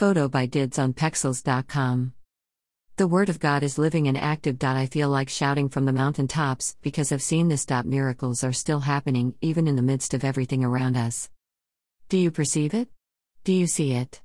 Photo by Dids on Pexels.com. The Word of God is living and active. I feel like shouting from the mountaintops because I've seen this. Miracles are still happening even in the midst of everything around us. Do you perceive it? Do you see it?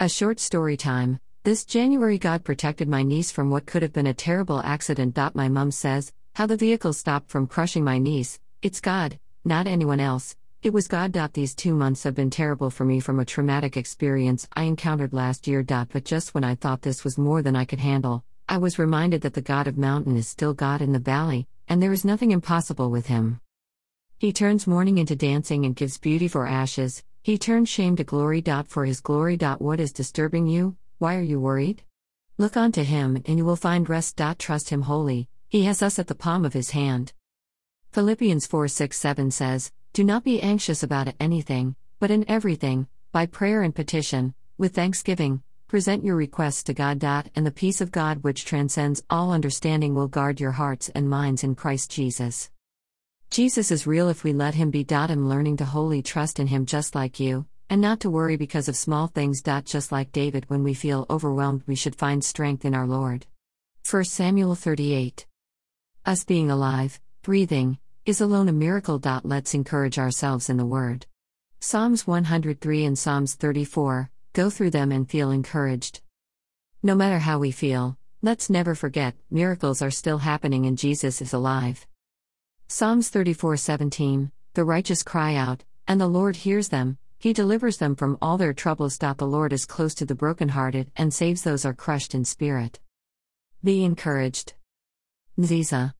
A short story time. This January, God protected my niece from what could have been a terrible accident. My mum says, How the vehicle stopped from crushing my niece. It's God, not anyone else. It was God. These two months have been terrible for me from a traumatic experience I encountered last year. But just when I thought this was more than I could handle, I was reminded that the God of mountain is still God in the valley, and there is nothing impossible with him. He turns mourning into dancing and gives beauty for ashes, he turns shame to glory. For his glory. What is disturbing you? Why are you worried? Look unto him, and you will find rest. Trust him wholly, he has us at the palm of his hand. Philippians 4 6 7 says, do not be anxious about anything, but in everything, by prayer and petition, with thanksgiving, present your requests to God. And the peace of God, which transcends all understanding, will guard your hearts and minds in Christ Jesus. Jesus is real if we let Him be. I'm learning to wholly trust in Him just like you, and not to worry because of small things. Just like David, when we feel overwhelmed, we should find strength in our Lord. 1 Samuel 38. Us being alive, breathing, is alone a miracle. Let's encourage ourselves in the Word. Psalms 103 and Psalms 34, go through them and feel encouraged. No matter how we feel, let's never forget miracles are still happening and Jesus is alive. Psalms 34:17, the righteous cry out, and the Lord hears them, he delivers them from all their troubles. The Lord is close to the brokenhearted and saves those are crushed in spirit. Be encouraged. Nziza